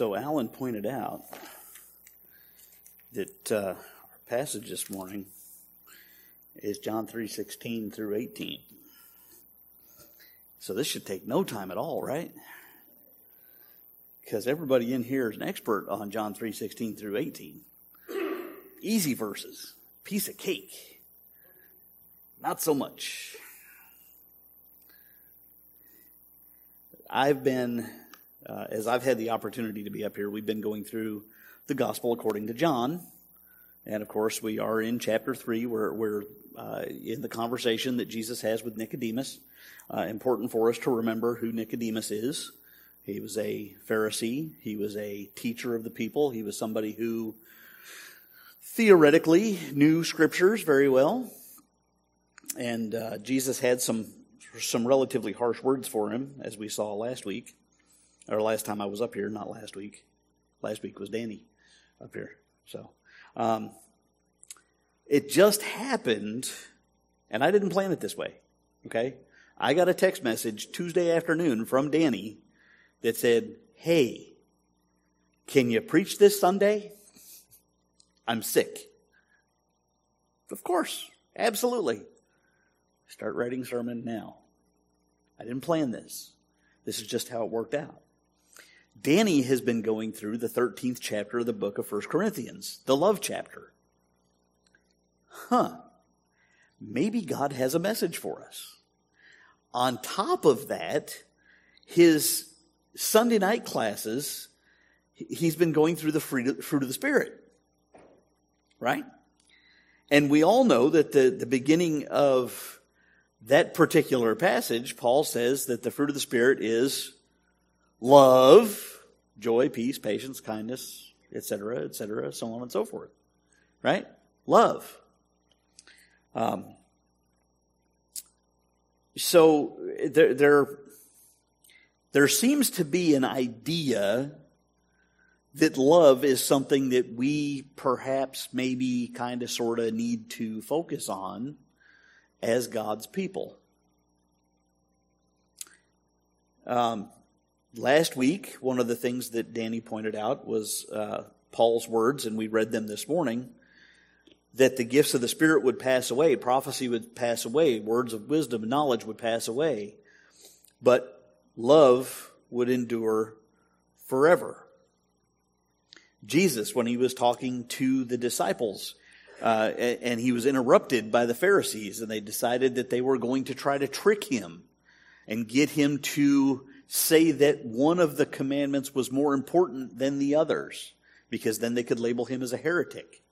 So Alan pointed out that uh, our passage this morning is John 3:16 through 18. So this should take no time at all, right? Because everybody in here is an expert on John 3:16 through 18. Easy verses, piece of cake. Not so much. I've been uh, as I've had the opportunity to be up here, we've been going through the gospel according to John. And of course, we are in chapter 3, where we're uh, in the conversation that Jesus has with Nicodemus. Uh, important for us to remember who Nicodemus is. He was a Pharisee, he was a teacher of the people, he was somebody who theoretically knew scriptures very well. And uh, Jesus had some, some relatively harsh words for him, as we saw last week or last time I was up here, not last week. Last week was Danny up here. So, um, it just happened, and I didn't plan it this way. Okay, I got a text message Tuesday afternoon from Danny that said, "Hey, can you preach this Sunday? I'm sick." Of course, absolutely. Start writing sermon now. I didn't plan this. This is just how it worked out. Danny has been going through the 13th chapter of the book of 1 Corinthians, the love chapter. Huh. Maybe God has a message for us. On top of that, his Sunday night classes, he's been going through the fruit of the Spirit. Right? And we all know that the, the beginning of that particular passage, Paul says that the fruit of the Spirit is love, joy, peace, patience, kindness, etc., etc., so on and so forth. Right? Love. Um, so there, there, there seems to be an idea that love is something that we perhaps maybe kind of sort of need to focus on as God's people. Um, Last week, one of the things that Danny pointed out was uh, Paul's words, and we read them this morning that the gifts of the Spirit would pass away, prophecy would pass away, words of wisdom and knowledge would pass away, but love would endure forever. Jesus, when he was talking to the disciples, uh, and he was interrupted by the Pharisees, and they decided that they were going to try to trick him and get him to say that one of the commandments was more important than the others, because then they could label him as a heretic.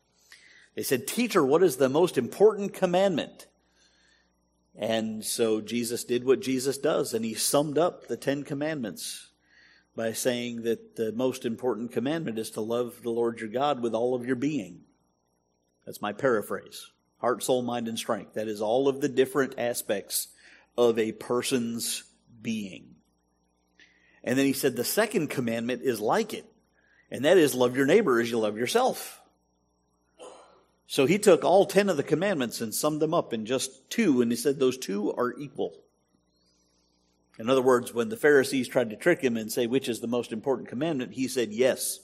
They said, Teacher, what is the most important commandment? And so Jesus did what Jesus does, and he summed up the Ten Commandments by saying that the most important commandment is to love the Lord your God with all of your being. That's my paraphrase. Heart, soul, mind, and strength. That is all of the different aspects of a person's being. And then he said the second commandment is like it, and that is love your neighbor as you love yourself. So he took all 10 of the commandments and summed them up in just two, and he said those two are equal. In other words, when the Pharisees tried to trick him and say which is the most important commandment, he said yes.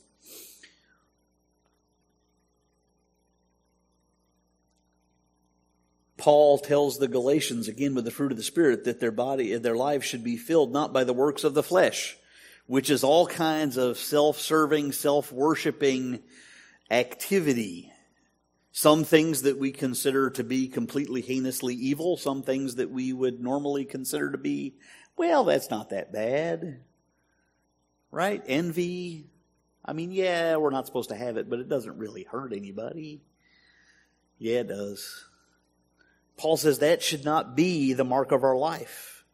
Paul tells the Galatians again with the fruit of the Spirit that their body, and their lives should be filled not by the works of the flesh, which is all kinds of self-serving, self-worshiping activity. Some things that we consider to be completely heinously evil, some things that we would normally consider to be, well, that's not that bad. Right? Envy. I mean, yeah, we're not supposed to have it, but it doesn't really hurt anybody. Yeah, it does. Paul says that should not be the mark of our life.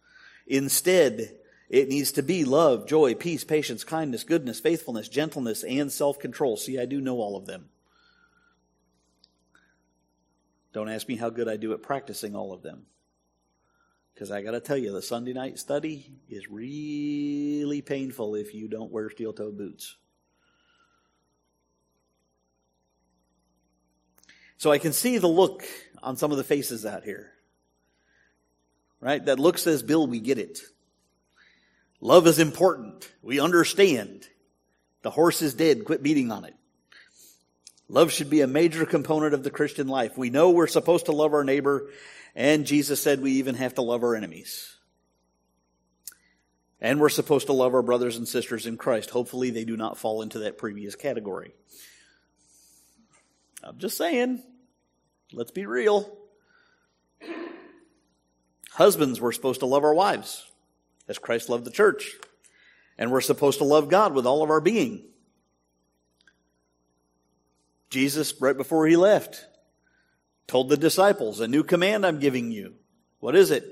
Instead, it needs to be love, joy, peace, patience, kindness, goodness, faithfulness, gentleness, and self control. See, I do know all of them. Don't ask me how good I do at practicing all of them. Because I got to tell you, the Sunday night study is really painful if you don't wear steel toed boots. So I can see the look on some of the faces out here. Right? That look says, Bill, we get it. Love is important. We understand. The horse is dead. Quit beating on it. Love should be a major component of the Christian life. We know we're supposed to love our neighbor, and Jesus said we even have to love our enemies. And we're supposed to love our brothers and sisters in Christ. Hopefully, they do not fall into that previous category. I'm just saying, let's be real. Husbands, we're supposed to love our wives as Christ loved the church. And we're supposed to love God with all of our being. Jesus, right before he left, told the disciples, A new command I'm giving you. What is it?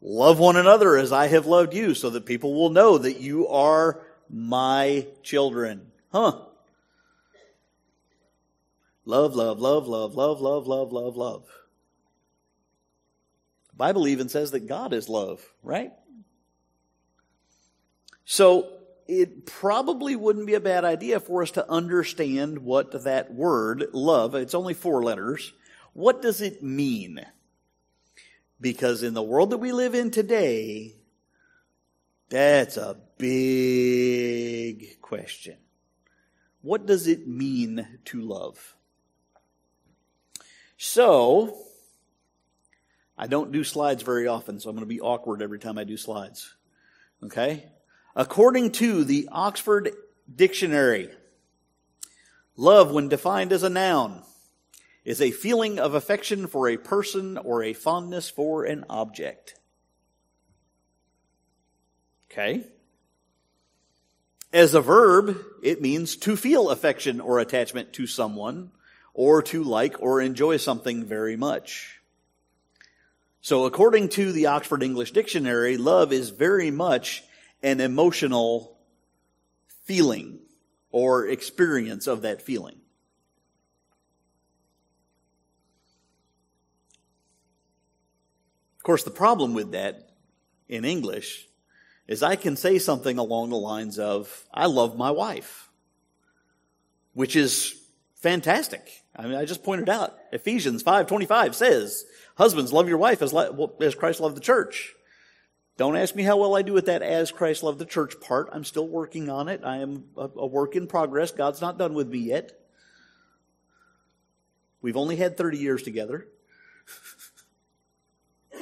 Love one another as I have loved you, so that people will know that you are my children. Huh? Love, love, love, love, love, love, love, love, love. The Bible even says that God is love, right? So it probably wouldn't be a bad idea for us to understand what that word, love, it's only four letters, what does it mean? Because in the world that we live in today, that's a big question. What does it mean to love? So, I don't do slides very often, so I'm going to be awkward every time I do slides. Okay? According to the Oxford Dictionary, love, when defined as a noun, is a feeling of affection for a person or a fondness for an object. Okay? As a verb, it means to feel affection or attachment to someone, or to like or enjoy something very much. So according to the Oxford English Dictionary, love is very much an emotional feeling or experience of that feeling. Of course, the problem with that in English is I can say something along the lines of, I love my wife, which is fantastic. I mean, I just pointed out Ephesians 5.25 says, husbands, love your wife as, as Christ loved the church. Don't ask me how well I do with that as Christ loved the church part. I'm still working on it. I am a, a work in progress. God's not done with me yet. We've only had 30 years together.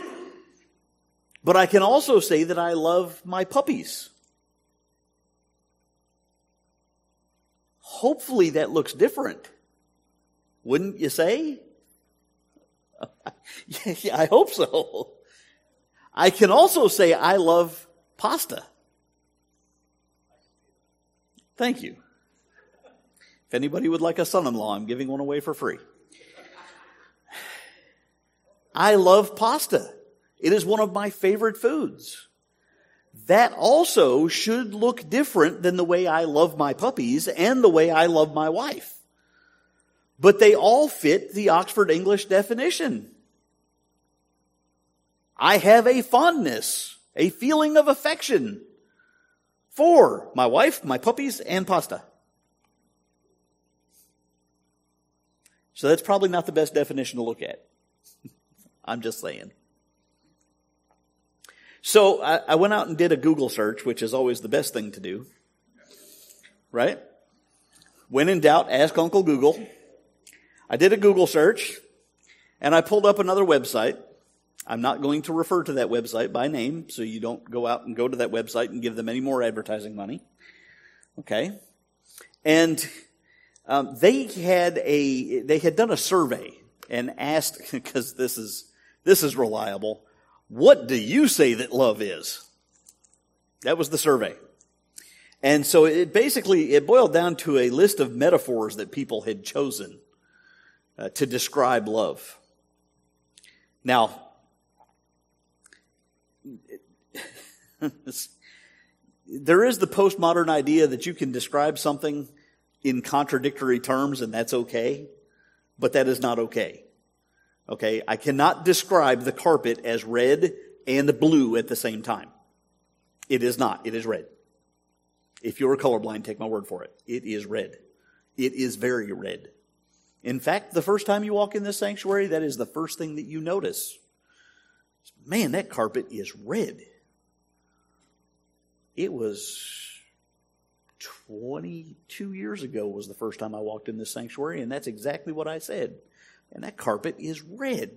but I can also say that I love my puppies. Hopefully that looks different. Wouldn't you say? I hope so. I can also say I love pasta. Thank you. If anybody would like a son-in-law, I'm giving one away for free. I love pasta. It is one of my favorite foods. That also should look different than the way I love my puppies and the way I love my wife. But they all fit the Oxford English definition. I have a fondness, a feeling of affection for my wife, my puppies, and pasta. So that's probably not the best definition to look at. I'm just saying. So I, I, went out and did a Google search, which is always the best thing to do. Right? When in doubt, ask Uncle Google. I did a Google search and I pulled up another website I'm not going to refer to that website by name, so you don't go out and go to that website and give them any more advertising money. Okay? And um, they had a they had done a survey and asked because this is this is reliable. What do you say that love is? That was the survey. And so it basically it boiled down to a list of metaphors that people had chosen uh, to describe love. Now, there is the postmodern idea that you can describe something in contradictory terms and that's okay, but that is not okay. Okay, I cannot describe the carpet as red and blue at the same time. It is not. It is red. If you're colorblind, take my word for it. It is red. It is very red. In fact, the first time you walk in this sanctuary, that is the first thing that you notice. Man, that carpet is red it was 22 years ago was the first time I walked in this sanctuary, and that's exactly what I said. And that carpet is red.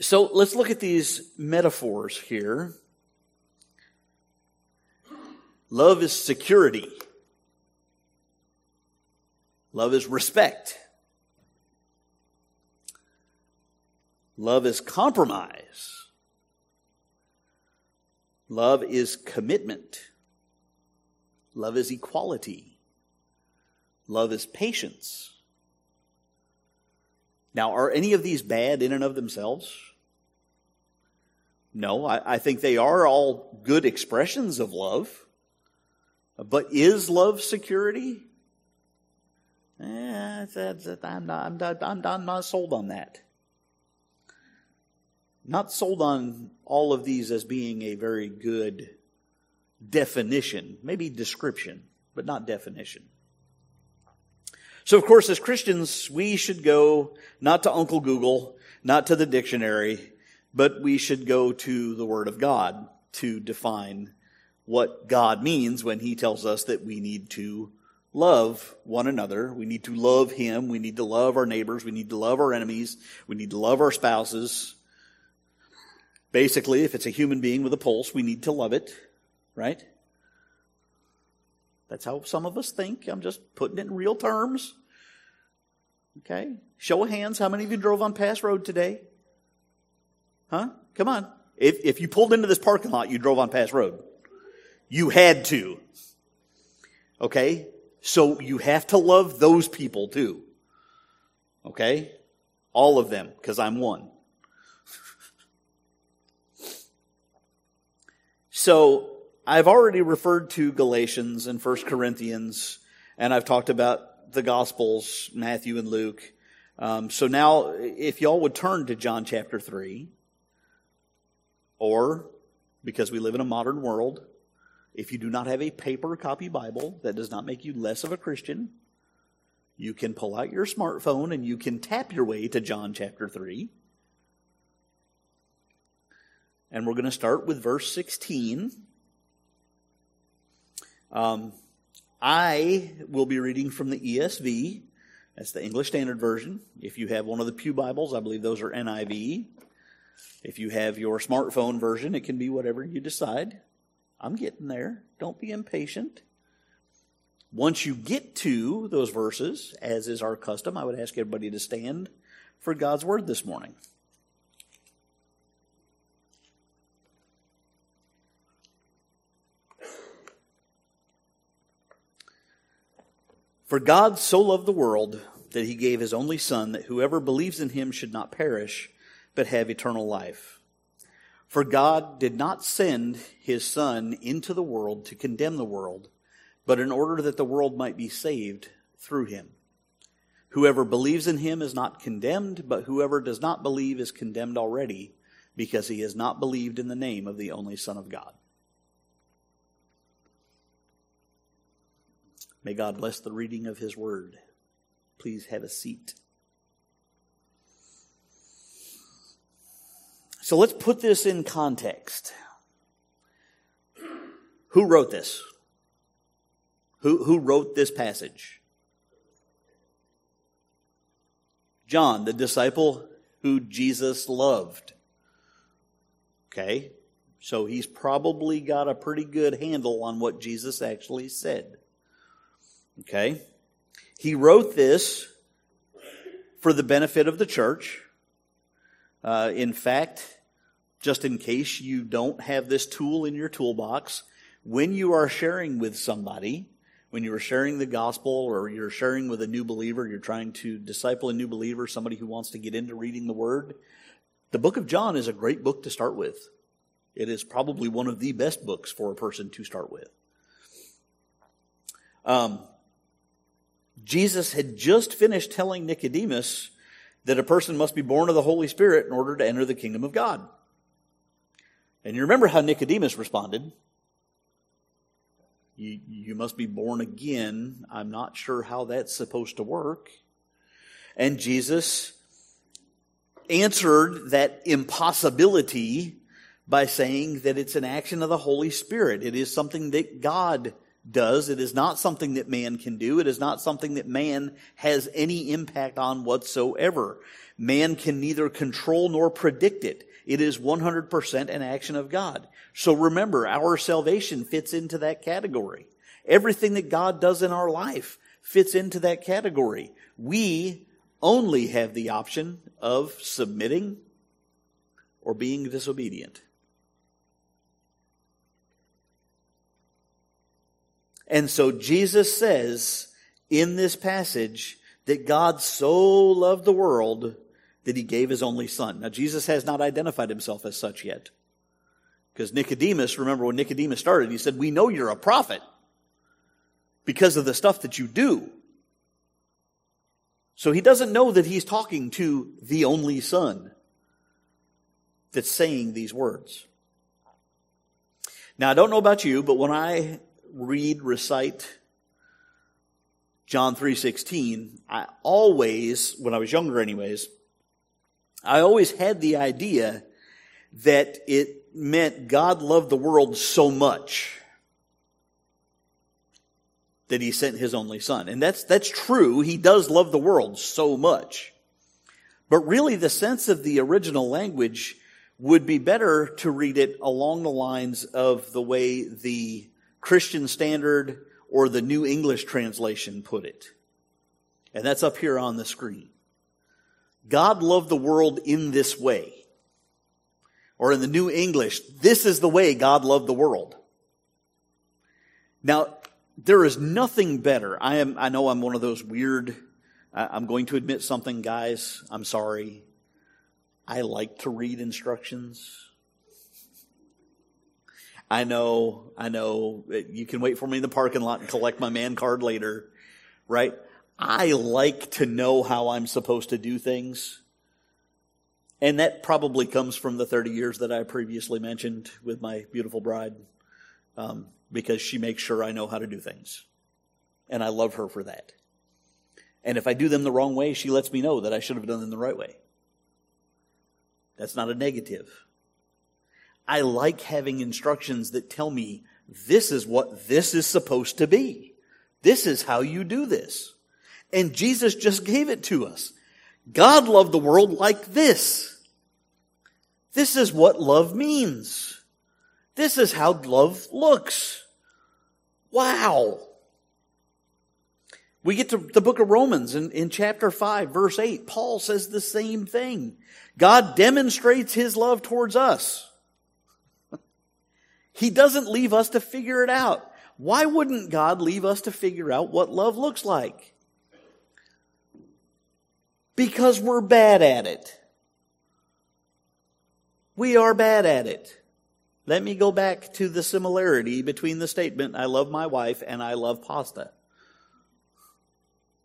So let's look at these metaphors here. Love is security. Love is respect. Love is compromise. Love is commitment. Love is equality. Love is patience. Now, are any of these bad in and of themselves? No, I, I think they are all good expressions of love. But is love security? Eh, I'm, not, I'm, not, I'm, not, I'm not sold on that. Not sold on all of these as being a very good definition, maybe description, but not definition. So, of course, as Christians, we should go not to Uncle Google, not to the dictionary, but we should go to the Word of God to define what God means when He tells us that we need to love one another. We need to love Him. We need to love our neighbors. We need to love our enemies. We need to love our spouses. Basically, if it's a human being with a pulse, we need to love it, right? That's how some of us think. I'm just putting it in real terms. Okay? Show of hands, how many of you drove on Pass Road today? Huh? Come on. If, if you pulled into this parking lot, you drove on Pass Road. You had to. Okay? So you have to love those people too. Okay? All of them, because I'm one. so I've already referred to Galatians and 1 Corinthians, and I've talked about the Gospels, Matthew and Luke. Um, so now, if y'all would turn to John chapter 3, or because we live in a modern world, if you do not have a paper copy Bible, that does not make you less of a Christian. You can pull out your smartphone and you can tap your way to John chapter 3. And we're going to start with verse 16. Um, I will be reading from the ESV. That's the English Standard Version. If you have one of the Pew Bibles, I believe those are NIV. If you have your smartphone version, it can be whatever you decide. I'm getting there. Don't be impatient. Once you get to those verses, as is our custom, I would ask everybody to stand for God's word this morning. For God so loved the world that he gave his only Son, that whoever believes in him should not perish, but have eternal life. For God did not send his Son into the world to condemn the world, but in order that the world might be saved through him. Whoever believes in him is not condemned, but whoever does not believe is condemned already, because he has not believed in the name of the only Son of God. May God bless the reading of his word. Please have a seat. So let's put this in context. Who wrote this? Who, who wrote this passage? John, the disciple who Jesus loved. Okay, so he's probably got a pretty good handle on what Jesus actually said. Okay, he wrote this for the benefit of the church uh, in fact, just in case you don't have this tool in your toolbox, when you are sharing with somebody, when you are sharing the gospel or you're sharing with a new believer, you're trying to disciple a new believer, somebody who wants to get into reading the word, the book of John is a great book to start with. It is probably one of the best books for a person to start with. Um, Jesus had just finished telling Nicodemus that a person must be born of the Holy Spirit in order to enter the kingdom of God. And you remember how Nicodemus responded. You, you must be born again. I'm not sure how that's supposed to work. And Jesus answered that impossibility by saying that it's an action of the Holy Spirit. It is something that God does. It is not something that man can do. It is not something that man has any impact on whatsoever. Man can neither control nor predict it. It is 100% an action of God. So remember, our salvation fits into that category. Everything that God does in our life fits into that category. We only have the option of submitting or being disobedient. And so Jesus says in this passage that God so loved the world that he gave his only son. Now, Jesus has not identified himself as such yet. Because Nicodemus, remember when Nicodemus started, he said, We know you're a prophet because of the stuff that you do. So he doesn't know that he's talking to the only son that's saying these words. Now, I don't know about you, but when I read, recite John 3:16, I always, when I was younger anyways, I always had the idea that it meant God loved the world so much that he sent his only son. And that's, that's true. He does love the world so much. But really the sense of the original language would be better to read it along the lines of the way the Christian Standard or the New English Translation put it. And that's up here on the screen. God loved the world in this way. Or in the New English, this is the way God loved the world. Now, there is nothing better. I am, I know I'm one of those weird, I'm going to admit something, guys. I'm sorry. I like to read instructions. I know, I know, you can wait for me in the parking lot and collect my man card later, right? I like to know how I'm supposed to do things. And that probably comes from the 30 years that I previously mentioned with my beautiful bride, um, because she makes sure I know how to do things. And I love her for that. And if I do them the wrong way, she lets me know that I should have done them the right way. That's not a negative. I like having instructions that tell me this is what this is supposed to be. This is how you do this. And Jesus just gave it to us. God loved the world like this. This is what love means. This is how love looks. Wow. We get to the book of Romans in, in chapter 5, verse 8. Paul says the same thing. God demonstrates his love towards us. He doesn't leave us to figure it out. Why wouldn't God leave us to figure out what love looks like? because we're bad at it. We are bad at it. Let me go back to the similarity between the statement, I love my wife and I love pasta.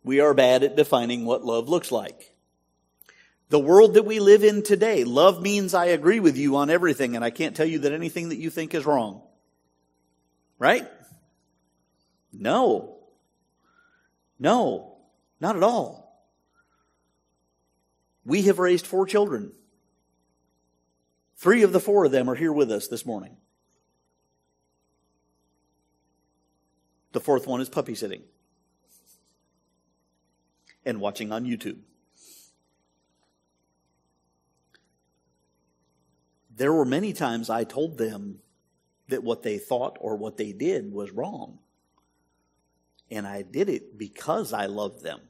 We are bad at defining what love looks like. The world that we live in today, love means I agree with you on everything and I can't tell you that anything that you think is wrong. Right? No. No. Not at all. We have raised four children. Three of the four of them are here with us this morning. The fourth one is puppy sitting and watching on YouTube. There were many times I told them that what they thought or what they did was wrong. And I did it because I loved them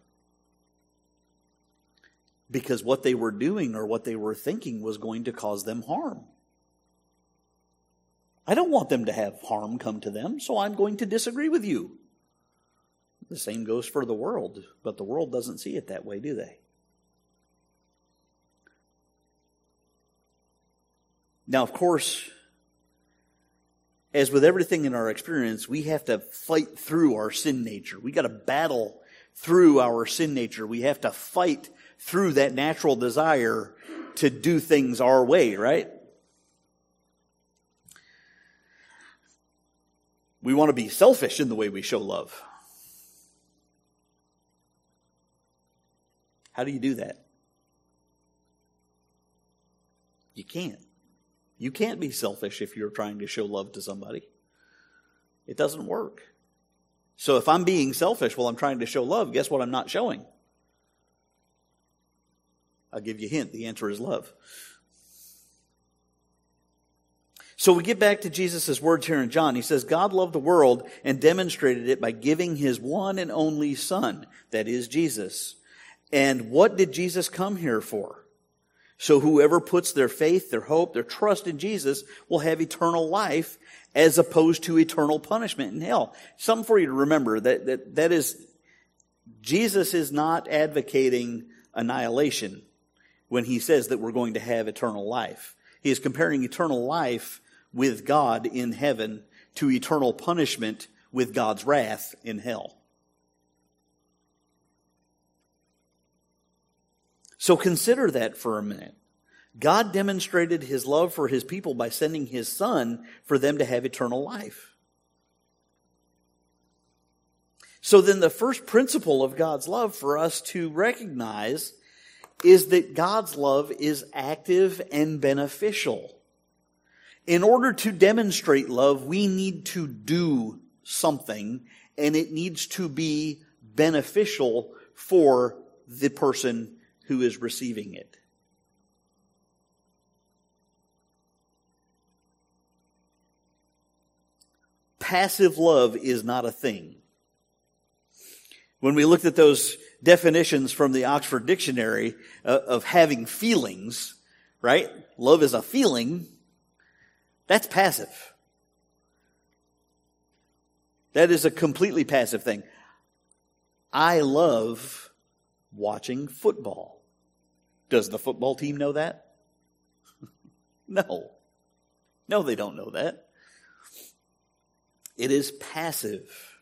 because what they were doing or what they were thinking was going to cause them harm. I don't want them to have harm come to them, so I'm going to disagree with you. The same goes for the world, but the world doesn't see it that way, do they? Now, of course, as with everything in our experience, we have to fight through our sin nature. We got to battle through our sin nature. We have to fight through that natural desire to do things our way, right? We want to be selfish in the way we show love. How do you do that? You can't. You can't be selfish if you're trying to show love to somebody. It doesn't work. So if I'm being selfish while I'm trying to show love, guess what I'm not showing? I'll give you a hint. The answer is love. So we get back to Jesus' words here in John. He says, God loved the world and demonstrated it by giving his one and only Son, that is Jesus. And what did Jesus come here for? So whoever puts their faith, their hope, their trust in Jesus will have eternal life as opposed to eternal punishment in hell. Something for you to remember that, that, that is, Jesus is not advocating annihilation when he says that we're going to have eternal life. He is comparing eternal life with God in heaven to eternal punishment with God's wrath in hell. So consider that for a minute. God demonstrated his love for his people by sending his son for them to have eternal life. So then the first principle of God's love for us to recognize is that God's love is active and beneficial. In order to demonstrate love, we need to do something and it needs to be beneficial for the person who is receiving it. Passive love is not a thing. When we looked at those definitions from the Oxford Dictionary uh, of having feelings, right? Love is a feeling. That's passive. That is a completely passive thing. I love watching football. Does the football team know that? no. No, they don't know that. It is passive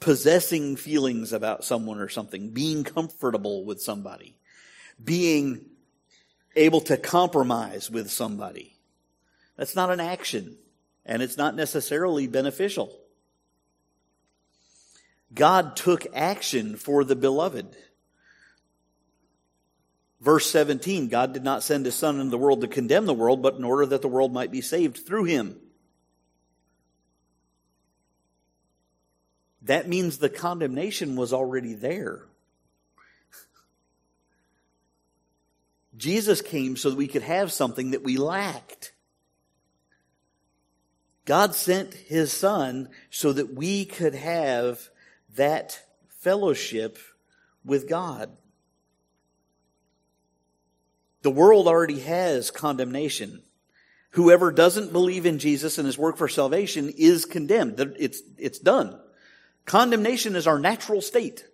possessing feelings about someone or something, being comfortable with somebody, being able to compromise with somebody. That's not an action, and it's not necessarily beneficial. God took action for the beloved. Verse 17 God did not send his Son into the world to condemn the world, but in order that the world might be saved through him. that means the condemnation was already there. Jesus came so that we could have something that we lacked. God sent his son so that we could have that fellowship with God. The world already has condemnation. Whoever doesn't believe in Jesus and his work for salvation is condemned. It's, it's done. Condemnation is our natural state.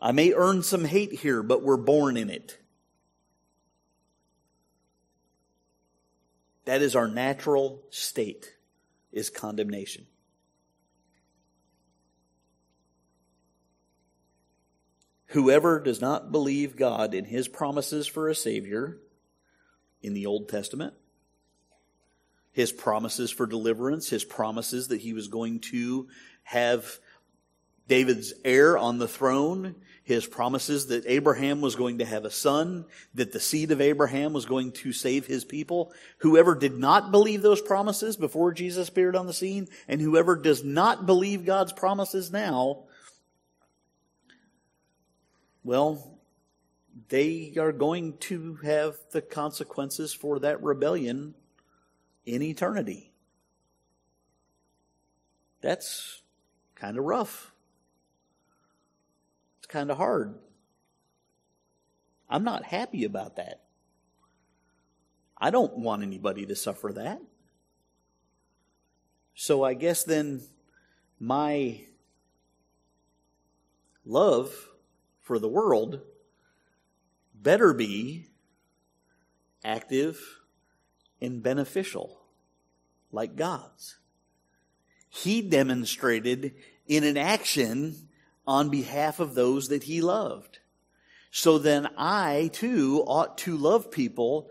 I may earn some hate here, but we're born in it. That is our natural state, is condemnation. Whoever does not believe God in his promises for a Savior in the Old Testament his promises for deliverance, his promises that he was going to have David's heir on the throne, his promises that Abraham was going to have a son, that the seed of Abraham was going to save his people. Whoever did not believe those promises before Jesus appeared on the scene, and whoever does not believe God's promises now, well, they are going to have the consequences for that rebellion in eternity. That's kind of rough. It's kind of hard. I'm not happy about that. I don't want anybody to suffer that. So I guess then my love for the world better be active and beneficial like God's. He demonstrated in an action on behalf of those that he loved. So then I too ought to love people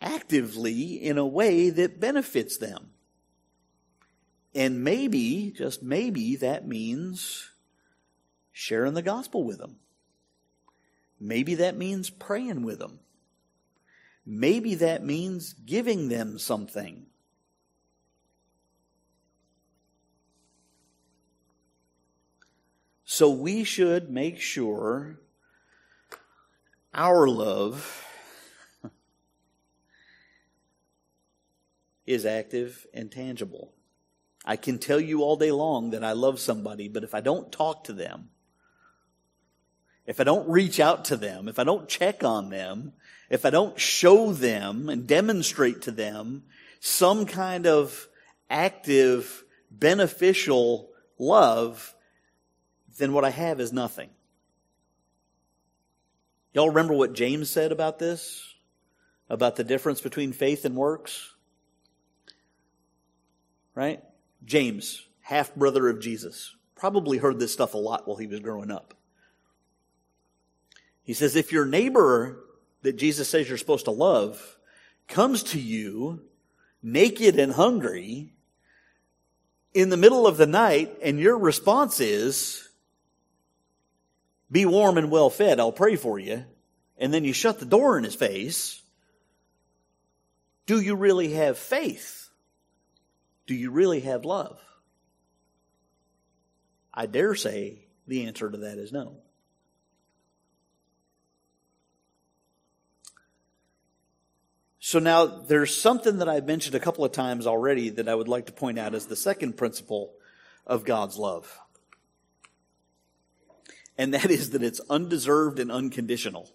actively in a way that benefits them. And maybe, just maybe, that means sharing the gospel with them. Maybe that means praying with them. Maybe that means giving them something. So we should make sure our love is active and tangible. I can tell you all day long that I love somebody, but if I don't talk to them, if I don't reach out to them, if I don't check on them, if I don't show them and demonstrate to them some kind of active, beneficial love, then what I have is nothing. Y'all remember what James said about this? About the difference between faith and works? Right? James, half brother of Jesus, probably heard this stuff a lot while he was growing up. He says, if your neighbor that Jesus says you're supposed to love comes to you naked and hungry in the middle of the night and your response is, be warm and well fed, I'll pray for you, and then you shut the door in his face, do you really have faith? Do you really have love? I dare say the answer to that is no. So now there's something that I've mentioned a couple of times already that I would like to point out as the second principle of God's love. And that is that it's undeserved and unconditional.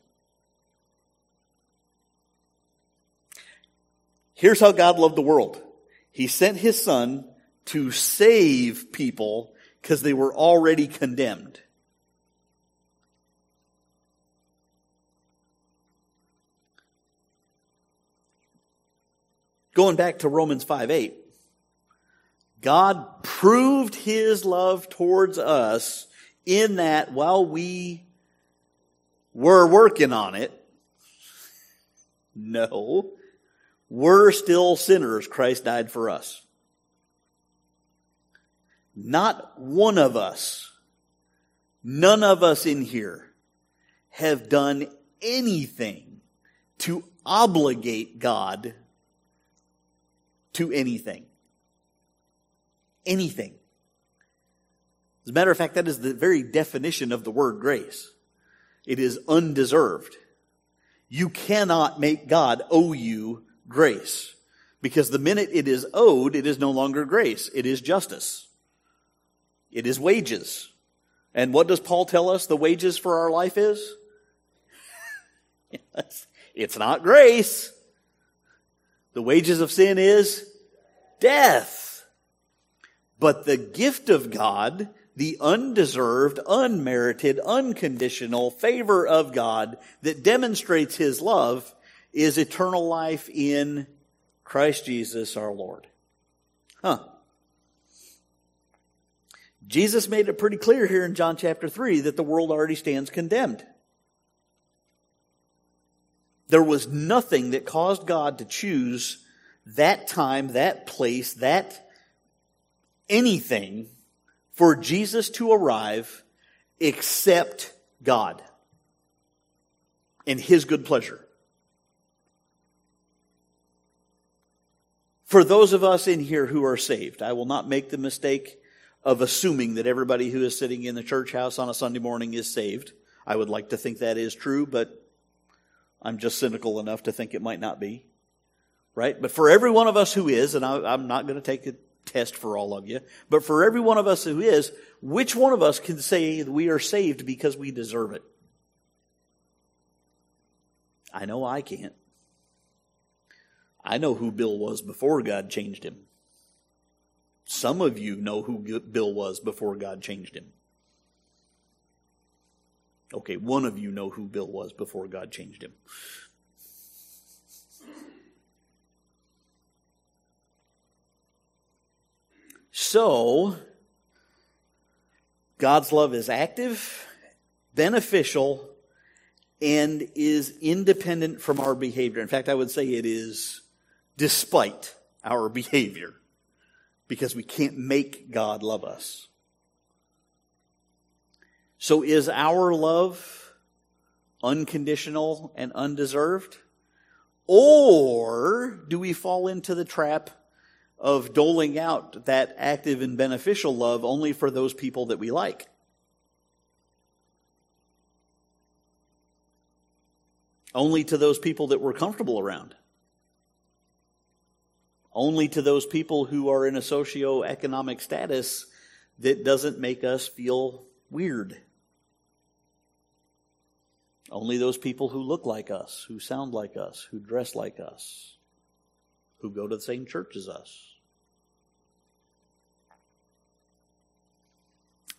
Here's how God loved the world. He sent his son to save people because they were already condemned. Going back to Romans 5 8, God proved his love towards us in that while we were working on it, no, we're still sinners. Christ died for us. Not one of us, none of us in here have done anything to obligate God to anything. Anything. As a matter of fact, that is the very definition of the word grace. It is undeserved. You cannot make God owe you grace. Because the minute it is owed, it is no longer grace. It is justice. It is wages. And what does Paul tell us the wages for our life is? it's not grace. The wages of sin is death. But the gift of God, the undeserved, unmerited, unconditional favor of God that demonstrates His love is eternal life in Christ Jesus our Lord. Huh. Jesus made it pretty clear here in John chapter 3 that the world already stands condemned. There was nothing that caused God to choose that time, that place, that anything for Jesus to arrive except God and His good pleasure. For those of us in here who are saved, I will not make the mistake of assuming that everybody who is sitting in the church house on a Sunday morning is saved. I would like to think that is true, but I'm just cynical enough to think it might not be. Right? But for every one of us who is, and I, am not going to take a test for all of you, but for every one of us who is, which one of us can say we are saved because we deserve it? I know I can't. I know who Bill was before God changed him. Some of you know who Bill was before God changed him. Okay, one of you know who Bill was before God changed him. So, God's love is active, beneficial, and is independent from our behavior. In fact, I would say it is despite our behavior because we can't make God love us. So is our love unconditional and undeserved? Or do we fall into the trap of doling out that active and beneficial love only for those people that we like? Only to those people that we're comfortable around. Only to those people who are in a socioeconomic status that doesn't make us feel weird. Only those people who look like us, who sound like us, who dress like us, who go to the same church as us.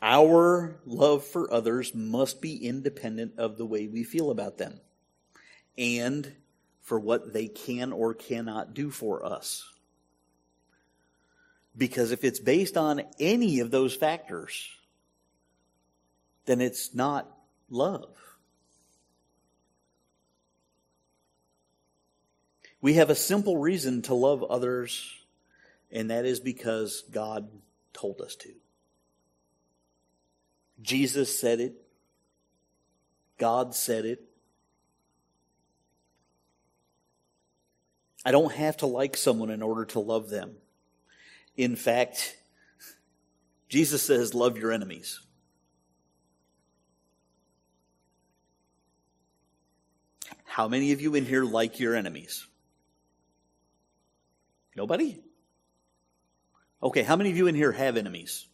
Our love for others must be independent of the way we feel about them and for what they can or cannot do for us. Because if it's based on any of those factors, then it's not love. We have a simple reason to love others, and that is because God told us to. Jesus said it. God said it. I don't have to like someone in order to love them. In fact, Jesus says, Love your enemies. How many of you in here like your enemies? Nobody? Okay, how many of you in here have enemies?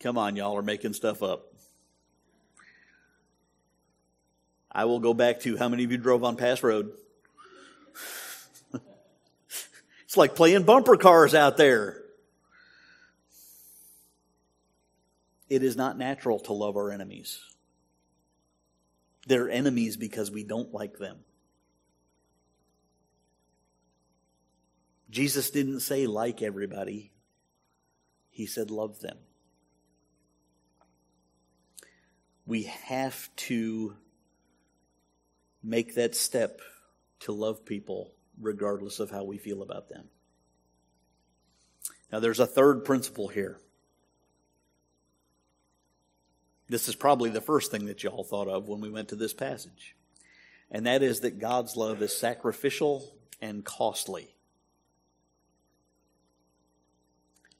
Come on, y'all are making stuff up. I will go back to how many of you drove on Pass Road? it's like playing bumper cars out there. It is not natural to love our enemies. They're enemies because we don't like them. Jesus didn't say like everybody, He said love them. we have to make that step to love people regardless of how we feel about them. Now, there's a third principle here. This is probably the first thing that y'all thought of when we went to this passage. And that is that God's love is sacrificial and costly.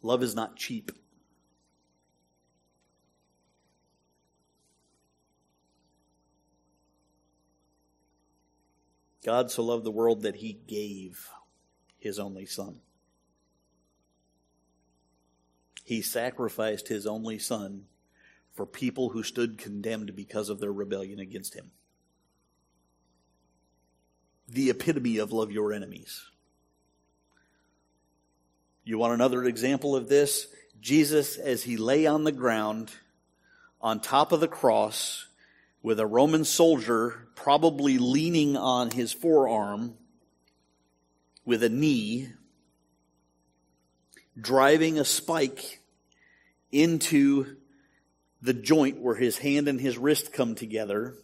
Love is not cheap. God so loved the world that he gave his only son. He sacrificed his only son for people who stood condemned because of their rebellion against him. The epitome of love your enemies. You want another example of this? Jesus, as he lay on the ground on top of the cross, with a Roman soldier probably leaning on his forearm with a knee, driving a spike into the joint where his hand and his wrist come together,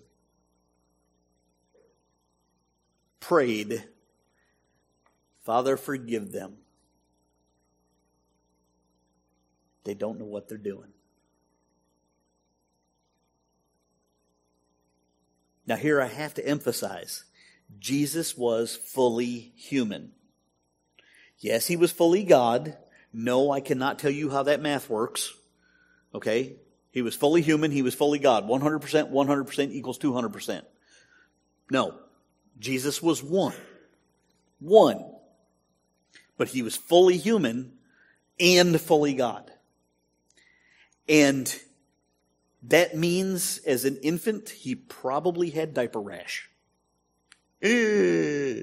prayed, Father, forgive them. They don't know what they're doing. Now, here I have to emphasize Jesus was fully human. Yes, he was fully God. No, I cannot tell you how that math works. Okay? He was fully human, he was fully God. 100%, 100% equals 200%. No. Jesus was one. One. But he was fully human and fully God. And that means, as an infant, he probably had diaper rash. Eh.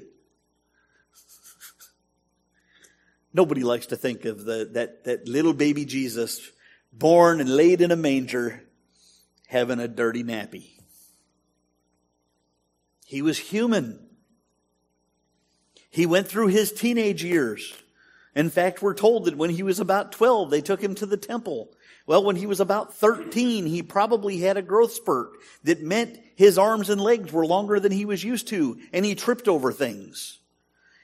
Nobody likes to think of the, that, that little baby Jesus born and laid in a manger having a dirty nappy. He was human. He went through his teenage years. In fact, we're told that when he was about 12, they took him to the temple well, when he was about 13, he probably had a growth spurt that meant his arms and legs were longer than he was used to, and he tripped over things.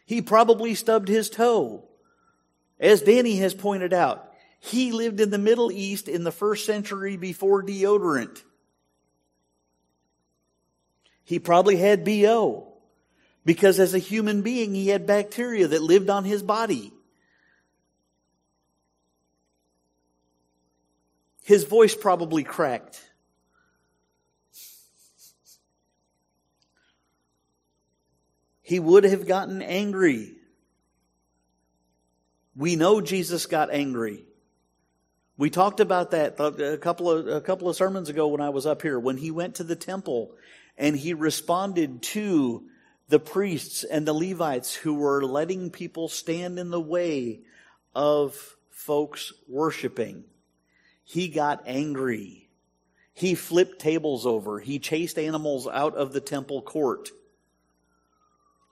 He probably stubbed his toe. As Danny has pointed out, he lived in the Middle East in the first century before deodorant. He probably had BO because as a human being, he had bacteria that lived on his body. his voice probably cracked. He would have gotten angry. We know Jesus got angry. We talked about that a couple of, a couple of sermons ago when I was up here, when he went to the temple and he responded to the priests and the Levites who were letting people stand in the way of folks worshiping. He got angry. He flipped tables over. He chased animals out of the temple court.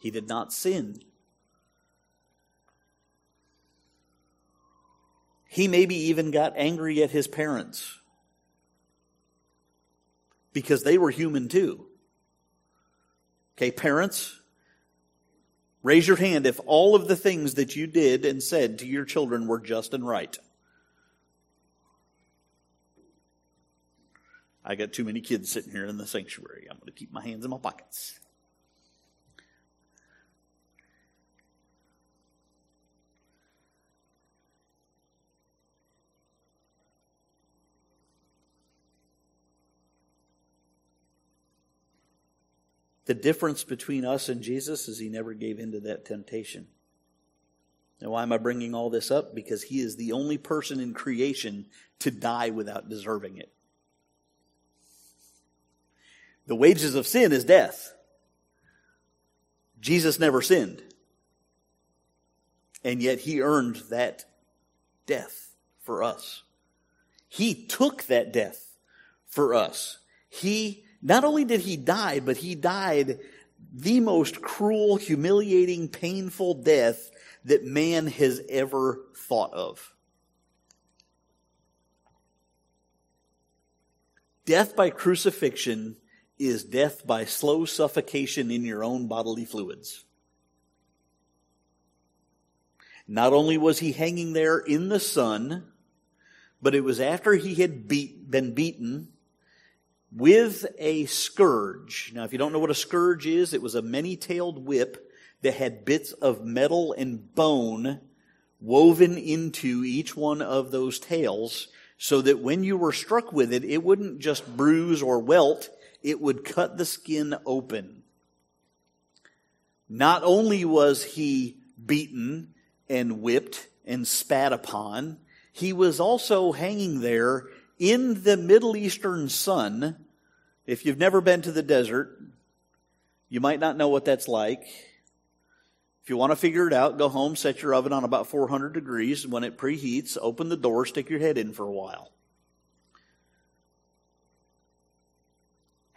He did not sin. He maybe even got angry at his parents because they were human too. Okay, parents, raise your hand if all of the things that you did and said to your children were just and right. I got too many kids sitting here in the sanctuary. I'm going to keep my hands in my pockets. The difference between us and Jesus is he never gave in to that temptation. Now, why am I bringing all this up? Because he is the only person in creation to die without deserving it. The wages of sin is death. Jesus never sinned. And yet he earned that death for us. He took that death for us. He not only did he die, but he died the most cruel, humiliating, painful death that man has ever thought of. Death by crucifixion is death by slow suffocation in your own bodily fluids. Not only was he hanging there in the sun, but it was after he had beat, been beaten with a scourge. Now, if you don't know what a scourge is, it was a many tailed whip that had bits of metal and bone woven into each one of those tails so that when you were struck with it, it wouldn't just bruise or welt, it would cut the skin open. Not only was he beaten and whipped and spat upon, he was also hanging there in the Middle Eastern sun, if you've never been to the desert, you might not know what that's like. If you want to figure it out, go home, set your oven on about 400 degrees. When it preheats, open the door, stick your head in for a while.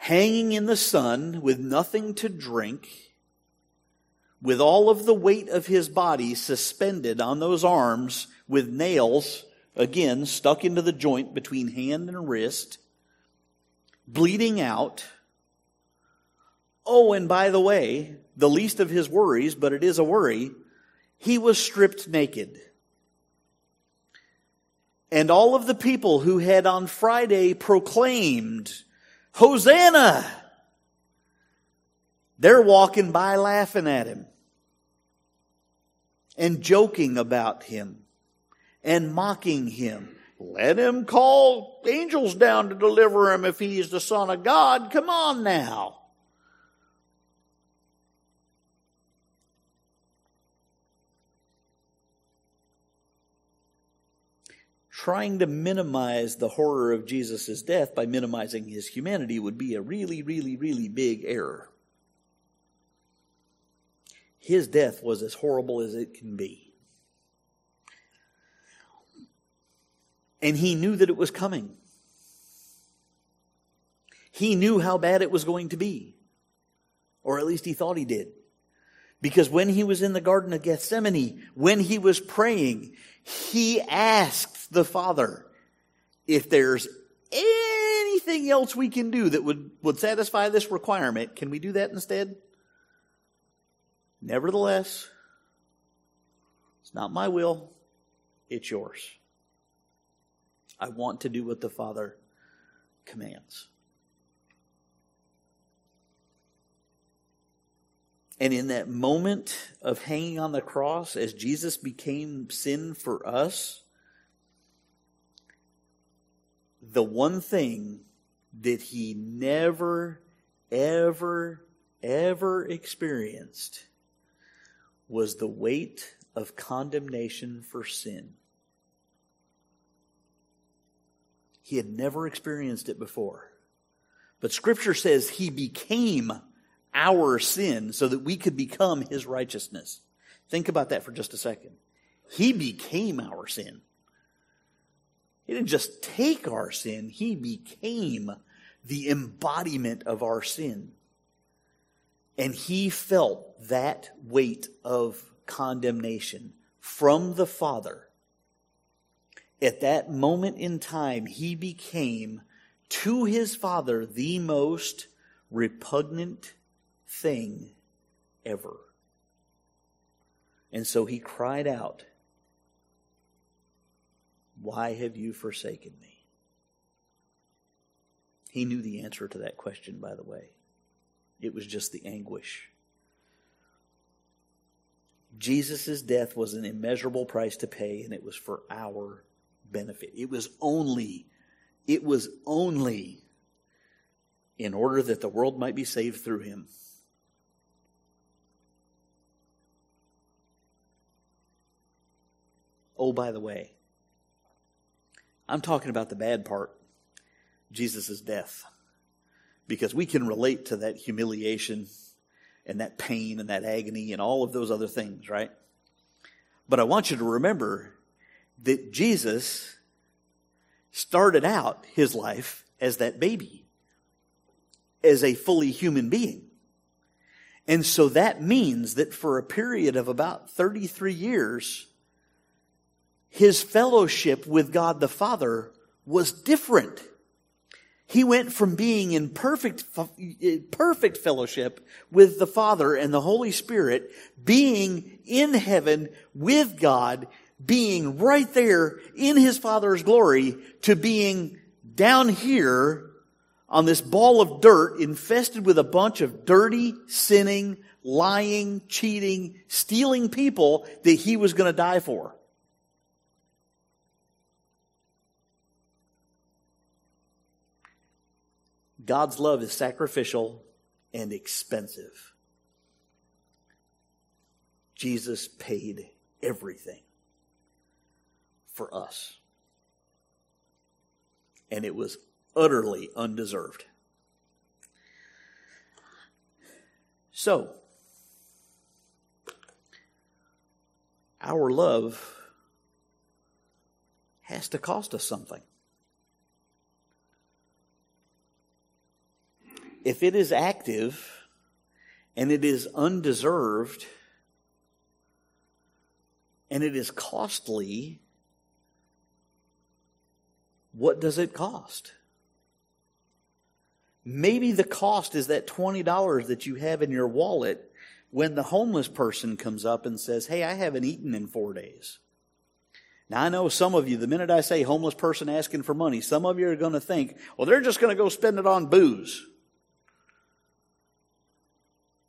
Hanging in the sun with nothing to drink, with all of the weight of his body suspended on those arms with nails again, stuck into the joint between hand and wrist, bleeding out. Oh, and by the way, the least of his worries, but it is a worry, he was stripped naked. And all of the people who had on Friday proclaimed, Hosanna! They're walking by laughing at him and joking about him and mocking him. Let him call angels down to deliver him if he is the Son of God. Come on now. Trying to minimize the horror of Jesus' death by minimizing his humanity would be a really, really, really big error. His death was as horrible as it can be. And he knew that it was coming. He knew how bad it was going to be. Or at least he thought he did. Because when he was in the Garden of Gethsemane, when he was praying, he asks the Father if there's anything else we can do that would, would satisfy this requirement. Can we do that instead? Nevertheless, it's not my will, it's yours. I want to do what the Father commands. And in that moment of hanging on the cross, as Jesus became sin for us, the one thing that he never, ever, ever experienced was the weight of condemnation for sin. He had never experienced it before. But Scripture says he became our sin so that we could become his righteousness. Think about that for just a second. He became our sin. He didn't just take our sin, he became the embodiment of our sin. And he felt that weight of condemnation from the Father. At that moment in time, he became to his Father the most repugnant thing ever. And so he cried out, Why have you forsaken me? He knew the answer to that question, by the way. It was just the anguish. Jesus' death was an immeasurable price to pay, and it was for our benefit. It was only, it was only in order that the world might be saved through him. Oh, by the way, I'm talking about the bad part Jesus' death. Because we can relate to that humiliation and that pain and that agony and all of those other things, right? But I want you to remember that Jesus started out his life as that baby, as a fully human being. And so that means that for a period of about 33 years, his fellowship with God the Father was different. He went from being in perfect, perfect fellowship with the Father and the Holy Spirit, being in heaven with God, being right there in His Father's glory, to being down here on this ball of dirt infested with a bunch of dirty, sinning, lying, cheating, stealing people that He was going to die for. God's love is sacrificial and expensive. Jesus paid everything for us. And it was utterly undeserved. So, our love has to cost us something. If it is active and it is undeserved and it is costly, what does it cost? Maybe the cost is that $20 that you have in your wallet when the homeless person comes up and says, Hey, I haven't eaten in four days. Now, I know some of you, the minute I say homeless person asking for money, some of you are going to think, well, they're just going to go spend it on booze.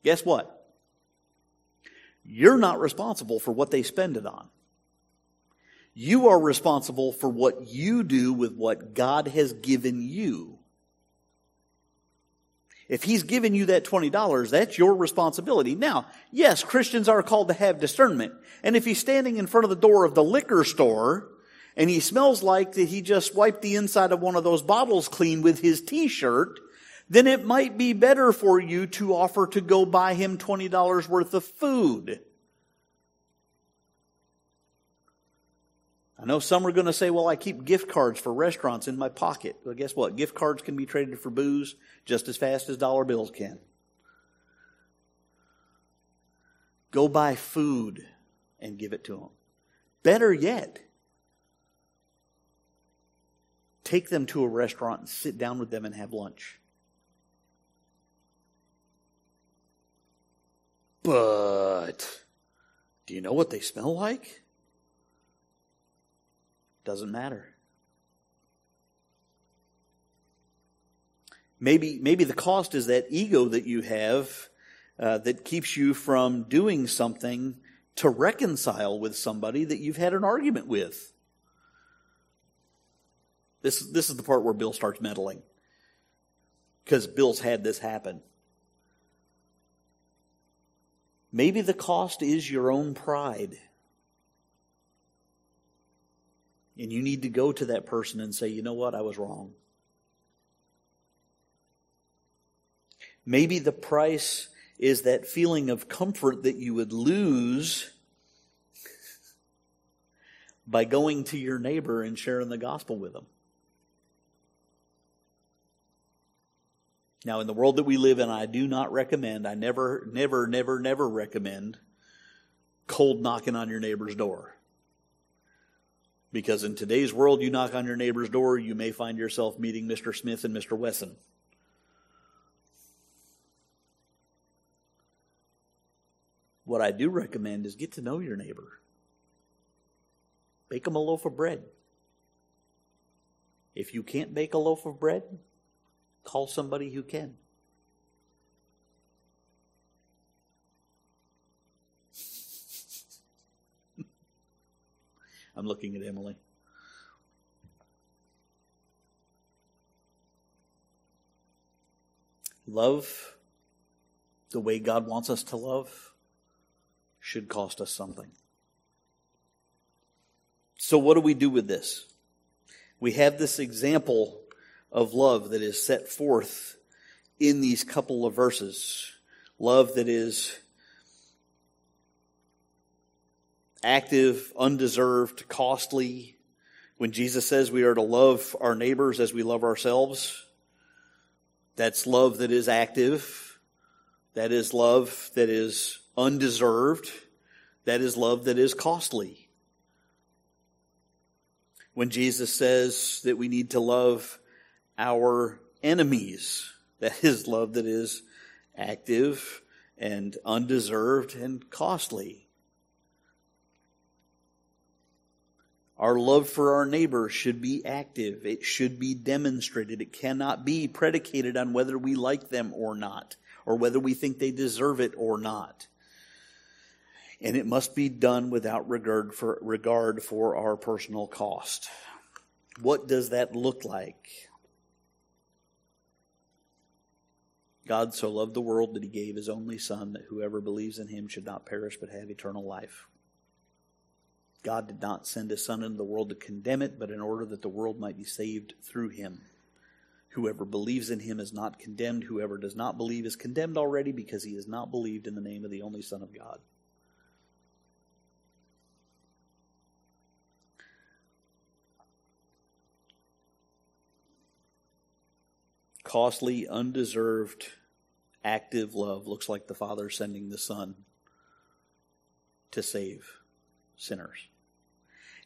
Guess what? You're not responsible for what they spend it on. You are responsible for what you do with what God has given you. If He's given you that $20, that's your responsibility. Now, yes, Christians are called to have discernment. And if He's standing in front of the door of the liquor store and he smells like that he just wiped the inside of one of those bottles clean with his t-shirt, then it might be better for you to offer to go buy him $20 worth of food. I know some are going to say, well, I keep gift cards for restaurants in my pocket. Well, guess what? Gift cards can be traded for booze just as fast as dollar bills can. Go buy food and give it to them. Better yet, take them to a restaurant and sit down with them and have lunch. But do you know what they smell like? Doesn't matter. Maybe, maybe the cost is that ego that you have uh, that keeps you from doing something to reconcile with somebody that you've had an argument with. This, this is the part where Bill starts meddling. Because Bill's had this happen. Maybe the cost is your own pride. And you need to go to that person and say, you know what, I was wrong. Maybe the price is that feeling of comfort that you would lose by going to your neighbor and sharing the gospel with them. Now, in the world that we live in, I do not recommend, I never, never, never, never recommend cold knocking on your neighbor's door. Because in today's world, you knock on your neighbor's door, you may find yourself meeting Mr. Smith and Mr. Wesson. What I do recommend is get to know your neighbor. Bake them a loaf of bread. If you can't bake a loaf of bread, call somebody who can. I'm looking at Emily. Love, the way God wants us to love, should cost us something. So, what do we do with this? We have this example of love that is set forth in these couple of verses. Love that is active, undeserved, costly. When Jesus says we are to love our neighbors as we love ourselves, that's love that is active. That is love that is undeserved. That is love that is costly. When Jesus says that we need to love our enemies, that is love that is active and undeserved and costly. Our love for our neighbor should be active. It should be demonstrated. It cannot be predicated on whether we like them or not, or whether we think they deserve it or not. And it must be done without regard for, regard for our personal cost. What does that look like? God so loved the world that he gave his only Son, that whoever believes in him should not perish but have eternal life. God did not send his Son into the world to condemn it, but in order that the world might be saved through him. Whoever believes in him is not condemned. Whoever does not believe is condemned already because he has not believed in the name of the only Son of God. Costly, undeserved, active love looks like the Father sending the Son to save sinners.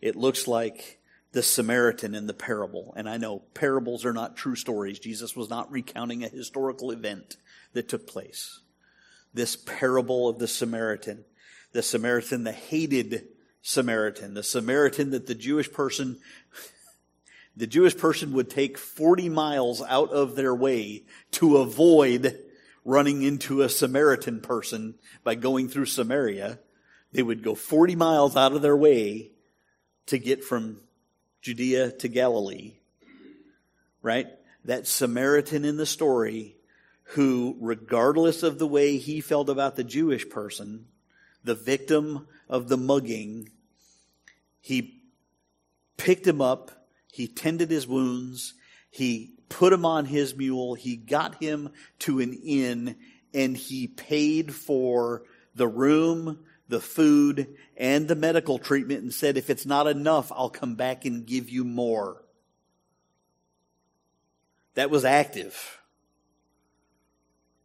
It looks like the Samaritan in the parable. And I know parables are not true stories. Jesus was not recounting a historical event that took place. This parable of the Samaritan, the Samaritan, the hated Samaritan, the Samaritan that the Jewish person, the Jewish person would take 40 miles out of their way to avoid running into a Samaritan person by going through Samaria. They would go 40 miles out of their way to get from Judea to Galilee, right? That Samaritan in the story who, regardless of the way he felt about the Jewish person, the victim of the mugging, he picked him up, he tended his wounds, he put him on his mule, he got him to an inn, and he paid for the room, the food, and the medical treatment and said, if it's not enough, I'll come back and give you more. That was active.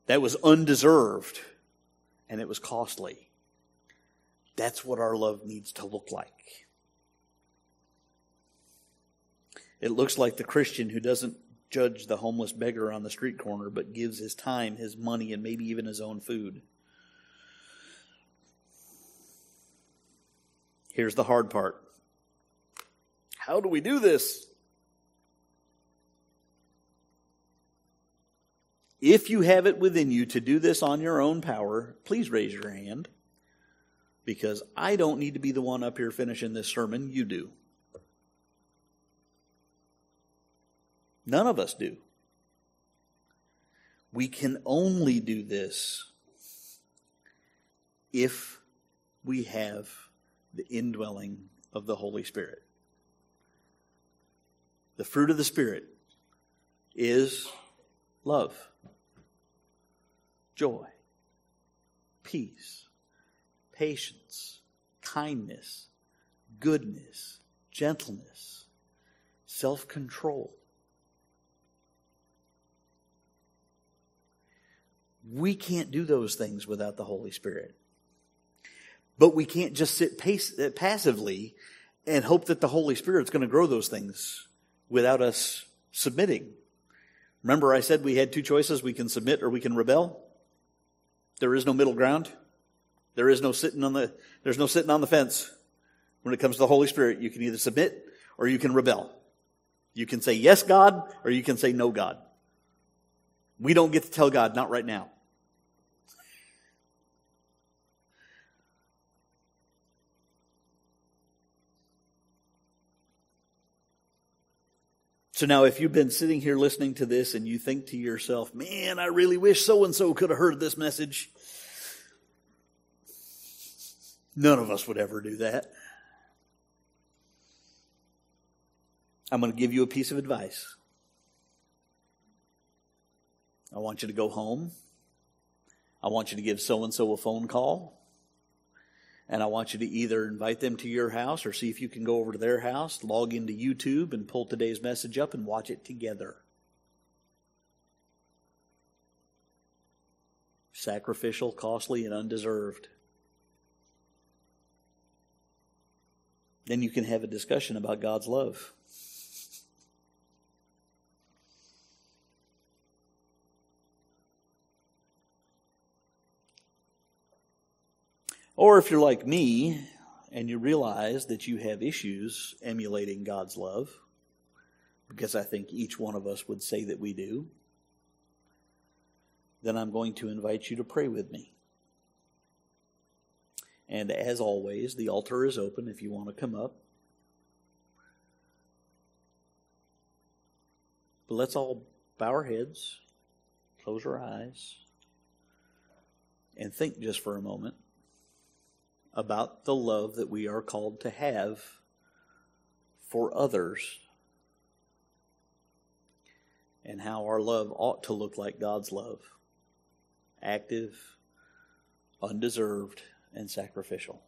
That was undeserved. And it was costly. That's what our love needs to look like. It looks like the Christian who doesn't judge the homeless beggar on the street corner, but gives his time, his money, and maybe even his own food. Here's the hard part How do we do this? If you have it within you to do this on your own power, please raise your hand. Because I don't need to be the one up here finishing this sermon. You do. None of us do. We can only do this if we have the indwelling of the Holy Spirit. The fruit of the Spirit is love, joy, peace, patience, kindness, goodness, gentleness, self control. We can't do those things without the Holy Spirit. But we can't just sit uh, passively and hope that the Holy Spirit's going to grow those things without us submitting. Remember, I said we had two choices we can submit or we can rebel? There is no middle ground. There is no sitting on the, there's no sitting on the fence. When it comes to the Holy Spirit, you can either submit or you can rebel. You can say yes, God, or you can say no, God. We don't get to tell God, not right now. So now, if you've been sitting here listening to this and you think to yourself, man, I really wish so and so could have heard this message, none of us would ever do that. I'm going to give you a piece of advice. I want you to go home. I want you to give so and so a phone call. And I want you to either invite them to your house or see if you can go over to their house, log into YouTube and pull today's message up and watch it together. Sacrificial, costly, and undeserved. Then you can have a discussion about God's love. Or if you're like me and you realize that you have issues emulating God's love, because I think each one of us would say that we do, then I'm going to invite you to pray with me. And as always, the altar is open if you want to come up. But let's all bow our heads, close our eyes, and think just for a moment about the love that we are called to have for others and how our love ought to look like God's love active, undeserved, and sacrificial.